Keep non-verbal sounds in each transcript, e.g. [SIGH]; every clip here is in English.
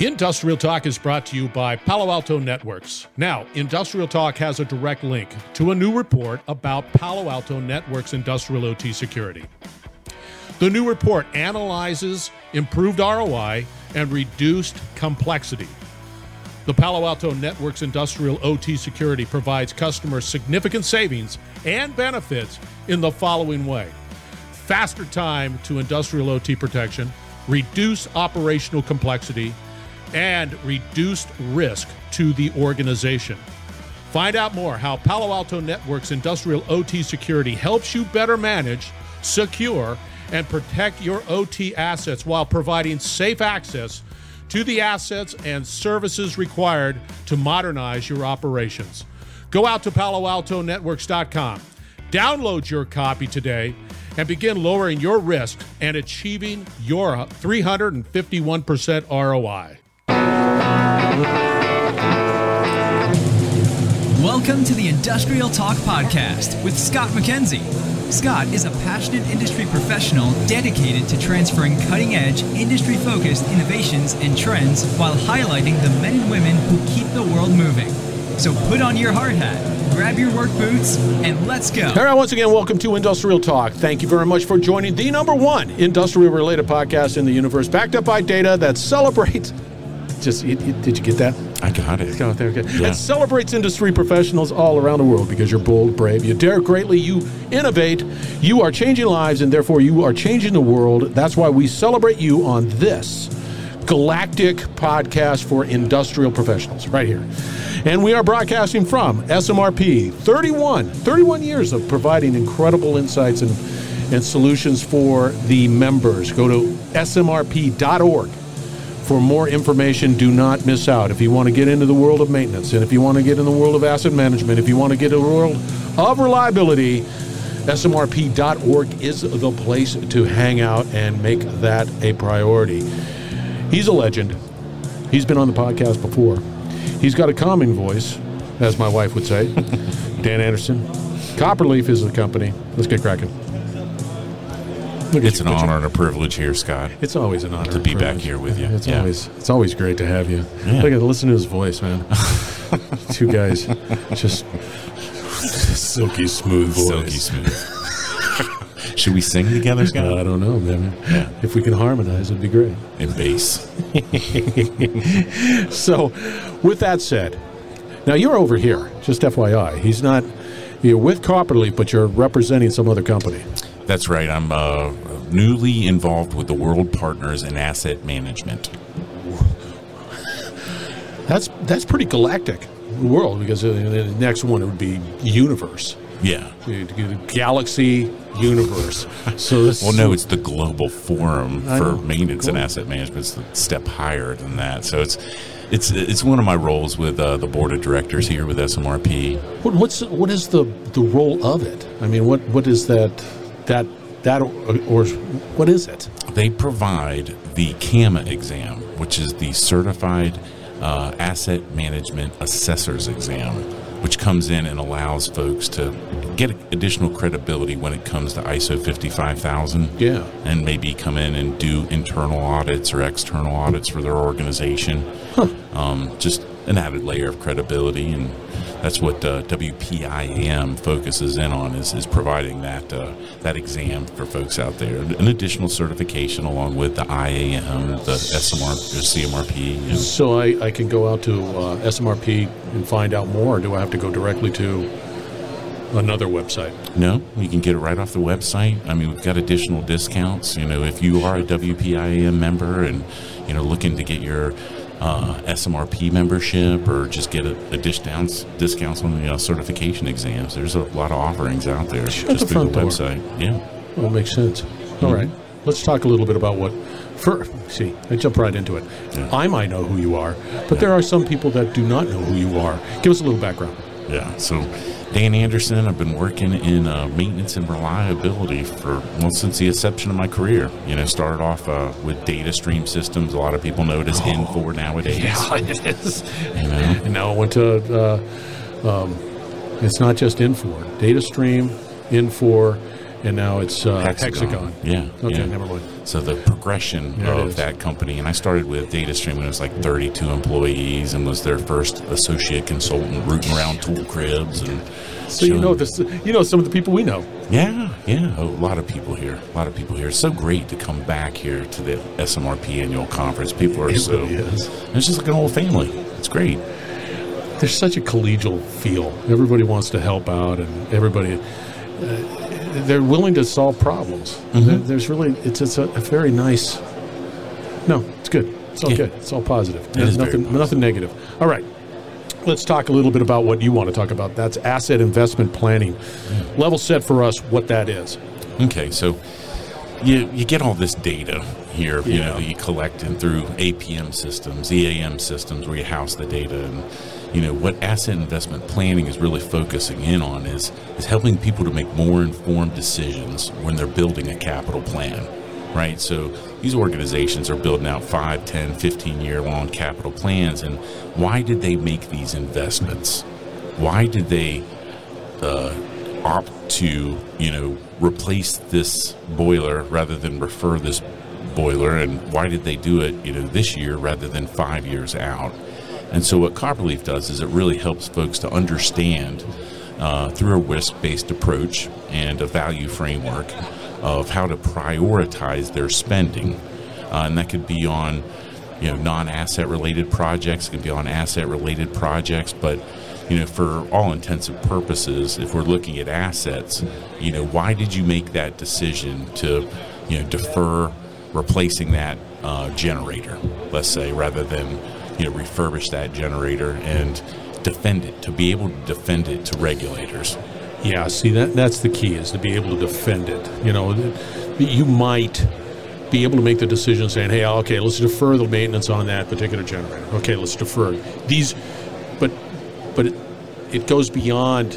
Industrial Talk is brought to you by Palo Alto Networks. Now, Industrial Talk has a direct link to a new report about Palo Alto Networks industrial OT security. The new report analyzes improved ROI and reduced complexity. The Palo Alto Networks industrial OT security provides customers significant savings and benefits in the following way faster time to industrial OT protection, reduce operational complexity, and reduced risk to the organization. Find out more how Palo Alto Networks industrial OT security helps you better manage, secure, and protect your OT assets while providing safe access to the assets and services required to modernize your operations. Go out to paloaltonetworks.com, download your copy today, and begin lowering your risk and achieving your 351% ROI. Welcome to the Industrial Talk Podcast with Scott MacKenzie. Scott is a passionate industry professional dedicated to transferring cutting edge, industry focused innovations and trends while highlighting the men and women who keep the world moving. So put on your hard hat, grab your work boots, and let's go. All right, once again, welcome to Industrial Talk. Thank you very much for joining the number one industrial related podcast in the universe, backed up by data that celebrates. [LAUGHS] Just did you get that? I got it. Okay. Yeah. It celebrates industry professionals all around the world because you're bold, brave, you dare greatly, you innovate, you are changing lives, and therefore you are changing the world. That's why we celebrate you on this galactic podcast for industrial professionals right here. And we are broadcasting from SMRP 31, 31 years of providing incredible insights and, and solutions for the members. Go to smrp.org for more information, do not miss out. If you want to get into the world of maintenance, and if you want to get in the world of asset management, if you want to get in the world of reliability, smrp.org is the place to hang out and make that a priority. He's a legend. He's been on the podcast before. He's got a calming voice, as my wife would say. [LAUGHS] Dan Anderson. Copperleaf is the company. Let's get cracking. It's an honor and a privilege here, Scott. It's always an honor to be back here with you. It's yeah. always it's always great to have you. Yeah. Look at listen to his voice, man. [LAUGHS] Two guys, just silky smooth voice. Silky smooth. [LAUGHS] Should we sing together, Scott? I don't know, man. Yeah. If we can harmonize, it'd be great. In bass. [LAUGHS] so, with that said, now you're over here. Just FYI, he's not. You're with Copperleaf, but you're representing some other company. That's right. I'm uh, newly involved with the World Partners in Asset Management. That's that's pretty galactic world because uh, the next one would be universe. Yeah, galaxy universe. So this well, no, it's the global forum for maintenance and asset management. It's a step higher than that. So it's it's it's one of my roles with uh, the board of directors here with SMRP. What, what's what is the the role of it? I mean, what what is that? That that or what is it? They provide the CAMA exam, which is the Certified uh, Asset Management Assessors exam, which comes in and allows folks to get additional credibility when it comes to ISO 55000. Yeah. And maybe come in and do internal audits or external audits for their organization. Huh. Um, just an added layer of credibility and that's what uh, WPIAM focuses in on is, is providing that uh, that exam for folks out there, an additional certification along with the IAM, the SMR, CMRP. You know. So I, I can go out to uh, SMRP and find out more. Or do I have to go directly to another website? No, you can get it right off the website. I mean, we've got additional discounts. You know, if you are a WPIM member and you know looking to get your uh, SMRP membership or just get a, a discounts discounts on the uh, certification exams. There's a lot of offerings out there Shut just the through the website. Yeah, well, it makes sense. Mm-hmm. All right, let's talk a little bit about what. For, see, I jump right into it. Yeah. I might know who you are, but yeah. there are some people that do not know who you are. Give us a little background. Yeah, so Dan Anderson. I've been working in uh, maintenance and reliability for well since the inception of my career. You know, started off uh, with DataStream systems. A lot of people know it as oh, Infor nowadays. Yeah, [LAUGHS] it is. You know, and now I went to. Uh, um, it's not just Infor, DataStream, Infor, and now it's uh, Hexagon. Yeah. Okay, yeah. never mind. So the progression There of that company, and I started with DataStream when it was like 32 employees, and was their first associate consultant, rooting around tool cribs and. So you know this. You know some of the people we know. Yeah, yeah, a lot of people here. A lot of people here. It's so great to come back here to the SMRP annual conference. People are It so. Really it's just like an old family. It's great. There's such a collegial feel. Everybody wants to help out, and everybody. Uh, they're willing to solve problems. Mm-hmm. There's really it's it's a, a very nice. No, it's good. It's all Yeah. good. It's all positive. It nothing positive. nothing negative. All right. Let's talk a little bit about what you want to talk about. That's asset investment planning. Level set for us what that is. Okay, so you you get all this data here, you know, that you collect in through APM systems, EAM systems, where you house the data, and you know what asset investment planning is really focusing in on is is helping people to make more informed decisions when they're building a capital plan, right? So these organizations are building out 5, 10, 15 year long capital plans, and why did they make these investments? Why did they uh, opt to, you know, replace this boiler rather than refer this boiler, and why did they do it, you know, this year rather than five years out? And so, what Copperleaf does is it really helps folks to understand uh, through a risk-based approach and a value framework of how to prioritize their spending, uh, and that could be on you know non-asset related projects it can be on asset related projects but you know for all intents and purposes if we're looking at assets you know why did you make that decision to you know defer replacing that uh, generator let's say rather than you know refurbish that generator and defend it to be able to defend it to regulators Yeah, see that that's the key is to be able to defend it. You know, you might be able to make the decision saying, "Hey, okay, let's defer the maintenance on that particular generator. Okay, let's defer these." But but it, it goes beyond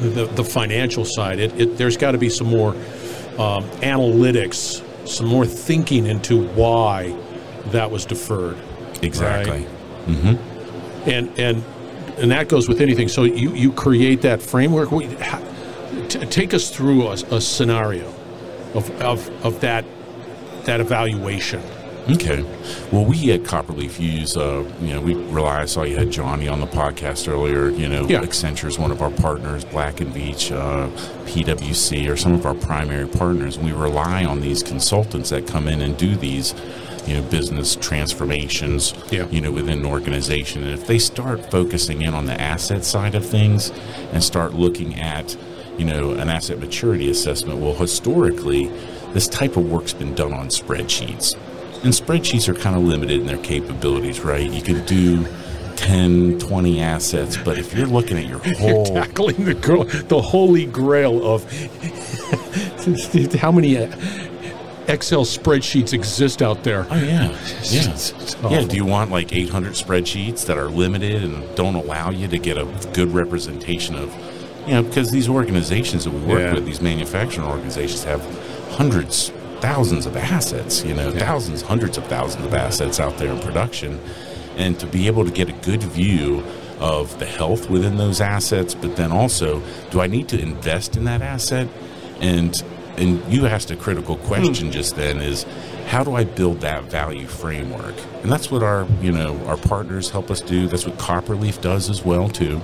the, the financial side. It, it there's got to be some more um, analytics, some more thinking into why that was deferred. Exactly mm-hmm. and and and that goes with anything. So you you create that framework. We, ha, t- take us through a, a scenario of, of of that that evaluation. Okay. Well, we at Copperleaf use, uh, you know, we rely. I saw you had Johnny on the podcast earlier. You know, Yeah. Accenture is one of our partners. Black and Veatch, uh, PwC are some of our primary partners. We rely on these consultants that come in and do these, you know, business transformations. Yeah. You know, within an organization, and if they start focusing in on the asset side of things and start looking at you know, an asset maturity assessment. Well, historically, this type of work's been done on spreadsheets. And spreadsheets are kind of limited in their capabilities, right? You can do 10, 20 assets, but if you're looking at your [LAUGHS] whole You're Tackling the gro- the holy grail of [LAUGHS] how many uh, Excel spreadsheets exist out there. Oh yeah, [LAUGHS] yeah, yeah. Do you want like 800 spreadsheets that are limited and don't allow you to get a good representation of, you know, because these organizations that we work Yeah. with, these manufacturing organizations, have hundreds, thousands of assets. You know, thousands, hundreds of thousands of assets out there in production, and to be able to get a good view of the health within those assets, but then also, do I need to invest in that asset? And and you asked a critical question just then is how do I build that value framework? And that's what our you know our partners help us do. That's what Copperleaf does as well too.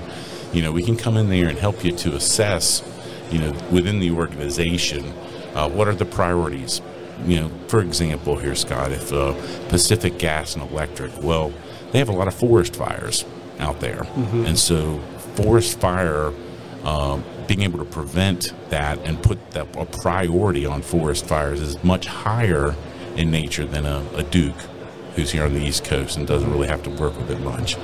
You know, we can come in there and help you to assess, you know, within the organization, uh, what are the priorities. You know, for example, here, Scott, if uh, Pacific Gas and Electric, well, they have a lot of forest fires out there, and so forest fire um, being able to prevent that and put that a priority on forest fires is much higher in nature than a, a Duke who's here on the East Coast and doesn't really have to work with it much.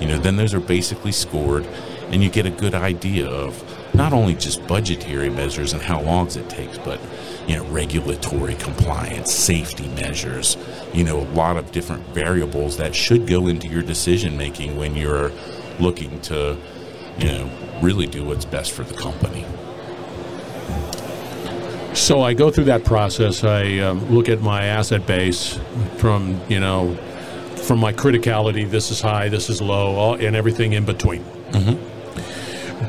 You know, then those are basically scored, and you get a good idea of not only just budgetary measures and how long it takes, but you know, regulatory compliance, safety measures, you know, a lot of different variables that should go into your decision making when you're looking to, you know, really do what's best for the company. So I go through that process. I um, look at my asset base from you know from my criticality. This is high. This is low, all, and everything in between.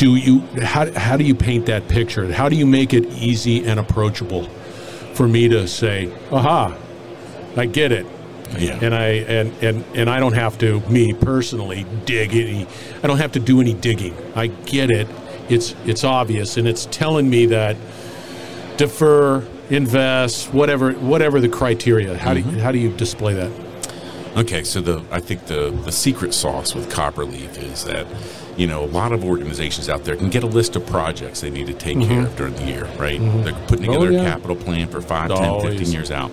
Do you how, how do you paint that picture? How do you make it easy and approachable for me to say, "Aha, I get it." Yeah. And I and, and and I don't have to me personally dig any I don't have to do any digging. I get it. It's it's obvious and it's telling me that defer, invest, whatever whatever the criteria. How do you, mm-hmm. how do you display that? Okay, so the I think the the secret sauce with Copperleaf is that you know a lot of organizations out there can get a list of projects they need to take mm-hmm. care of during the year, right? Mm-hmm. They're putting Oh, together yeah. a capital plan for 5, 10, 15 years out.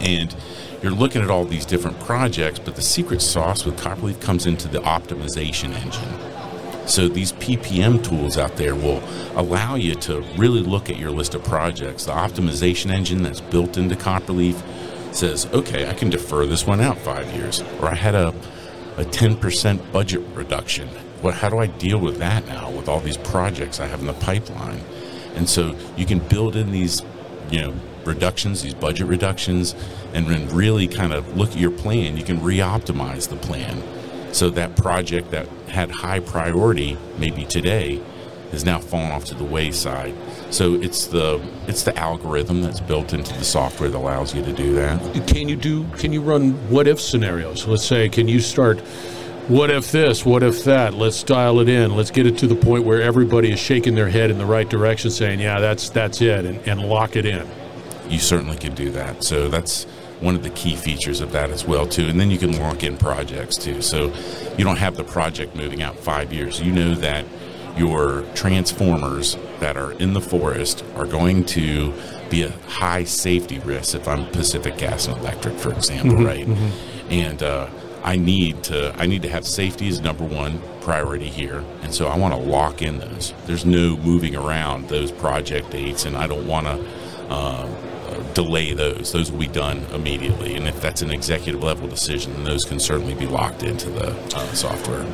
And you're looking at all these different projects, but the secret sauce with Copperleaf comes into the optimization engine. So these PPM tools out there will allow you to really look at your list of projects. The optimization engine that's built into Copperleaf says, okay, I can defer this one out five years, or I had a a 10% budget reduction. What, how do I deal with that now with all these projects I have in the pipeline? And so you can build in these, you know, reductions, these budget reductions, and then really kind of look at your plan. You can re-optimize the plan. So that project that had high priority, maybe today, has now fallen off to the wayside. So it's the it's the algorithm that's built into the software that allows you to do that. Can you do? Can you run what if scenarios? Let's say, can you start? What if this? What if that? Let's dial it in. Let's get it to the point where everybody is shaking their head in the right direction, saying, "Yeah, that's that's it," and, and lock it in. you certainly can do that. So that's one of the key features of that as well too. And then you can lock in projects too. So you don't have the project moving out five years. You know that your transformers that are in the forest are going to be a high safety risk if I'm Pacific Gas and Electric, for example, right? And uh, I need to I need to have safety as number one priority here, and so I want to lock in those. There's no moving around those project dates, and I don't want to uh, delay those. Those will be done immediately, and if that's an executive level decision, then those can certainly be locked into the uh, software.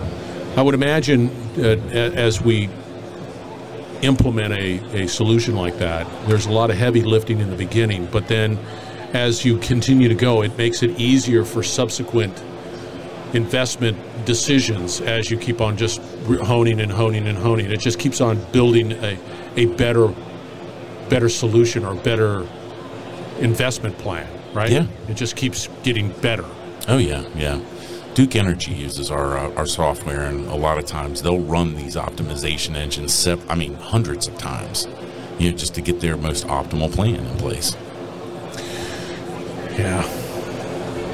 I would imagine uh, as we implement a, a solution like that, there's a lot of heavy lifting in the beginning, but then as you continue to go, it makes it easier for subsequent investment decisions as you keep on just honing and honing and honing. It just keeps on building a, a better better solution or better investment plan, right? Yeah. It just keeps getting better. Oh yeah, yeah. Duke Energy uses our uh, our software, and a lot of times they'll run these optimization engines. Sep- I mean, hundreds of times, you know, just to get their most optimal plan in place. Yeah.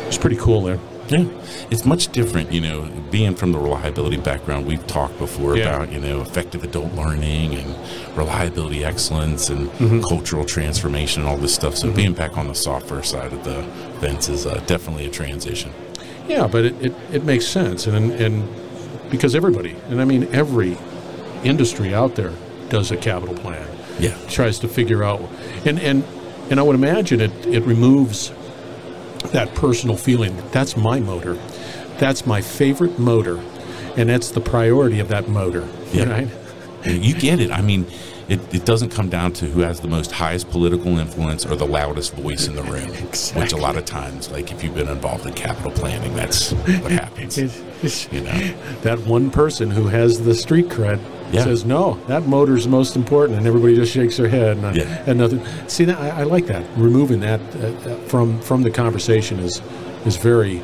It's pretty cool there. Yeah, it's much different, you know, being from the reliability background. We've talked before Yeah. about, you know, effective adult learning and reliability excellence and Mm-hmm. cultural transformation and all this stuff. So being back on the software side of the fence is uh, definitely a transition. Yeah, but it, it, it makes sense, and and because everybody, and I mean every industry out there does a capital plan, Yeah. tries to figure out, and and and I would imagine it it removes that personal feeling. That's my motor, that's my favorite motor, and that's the priority of that motor. Yeah. Right? You get it. I mean, it, it doesn't come down to who has the most highest political influence or the loudest voice in the room, which a lot of times, like if you've been involved in capital planning, that's what [LAUGHS] happens. You know, that one person who has the street cred Yeah. says no that motor's most important and everybody just shakes their head and, Yeah. and nothing see that I, I like that removing that uh, uh, from from the conversation is is very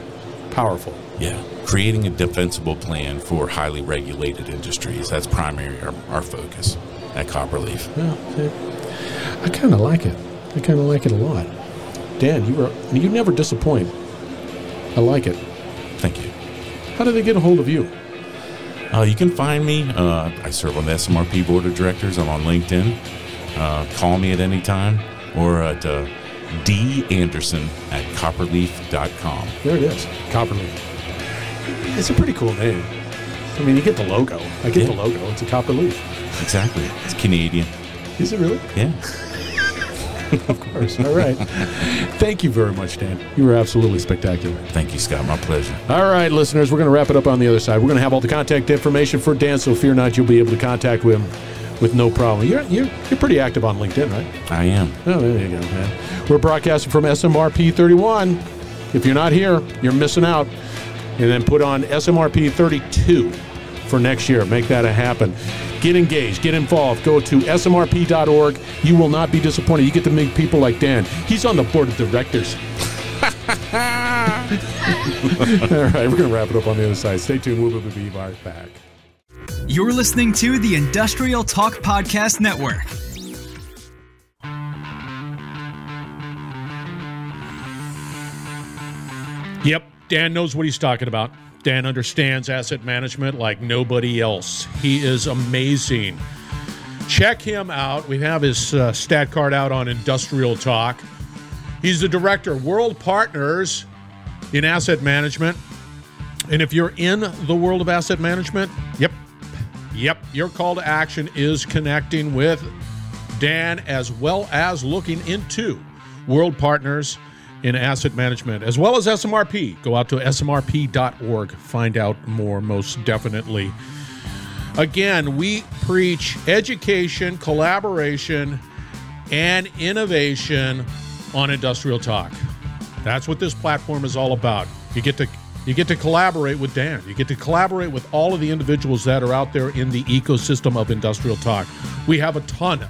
powerful yeah, creating a defensible plan for highly regulated industries. That's primary our, our focus at Copperleaf. well, I kind of like it I kind of like it a lot Dan you were you never disappoint I like it Thank you. how do they get a hold of you Uh, you can find me. Uh, I serve on the SMRP board of directors. I'm on LinkedIn. Uh, call me at any time or at uh, D Anderson at copperleaf.com. there it is Copperleaf it's a pretty cool name I mean you get the logo I get the logo it's a copper leaf. Exactly. It's Canadian. is it really Yeah. [LAUGHS] Of course. All right. [LAUGHS] Thank you very much, Dan. You were absolutely spectacular. Thank you, Scott. My pleasure. All right, listeners, we're going to wrap it up on the other side. We're going to have all the contact information for Dan, so fear not, you'll be able to contact him with no problem. You're, you're, you're pretty active on LinkedIn, right? I am. Oh, there you go, man. We're broadcasting from SMRP 31. If you're not here, you're missing out. And then put on SMRP 32 for next year. Make that a happen. Get engaged, get involved. Go to smrp.org. You will not be disappointed. You get to meet people like Dan. He's on the board of directors. [LAUGHS] All right, we're going to wrap it up on the other side. Stay tuned. We'll be right back. You're listening to the Industrial Talk Podcast Network. Yep, Dan knows what he's talking about. Dan understands asset management like nobody else. He is amazing. Check him out. We have his uh, stat card out on Industrial Talk. He's the director, World Partners in Asset Management. And if you're in the world of asset management, yep, yep, your call to action is connecting with Dan as well as looking into World Partners in asset management, as well as SMRP. Go out to smrp.org, find out more, most definitely. Again, we preach education, collaboration, and innovation on Industrial Talk. That's what this platform is all about. You get to you get to collaborate with Dan. You get to collaborate with all of the individuals that are out there in the ecosystem of Industrial Talk. We have a ton,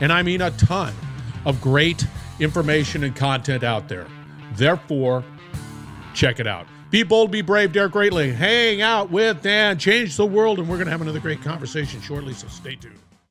and I mean a ton, of great information and content out there. Therefore, check it out. Be bold, be brave, dare greatly. Hang out with Dan, change the world, and we're going to have another great conversation shortly, so stay tuned.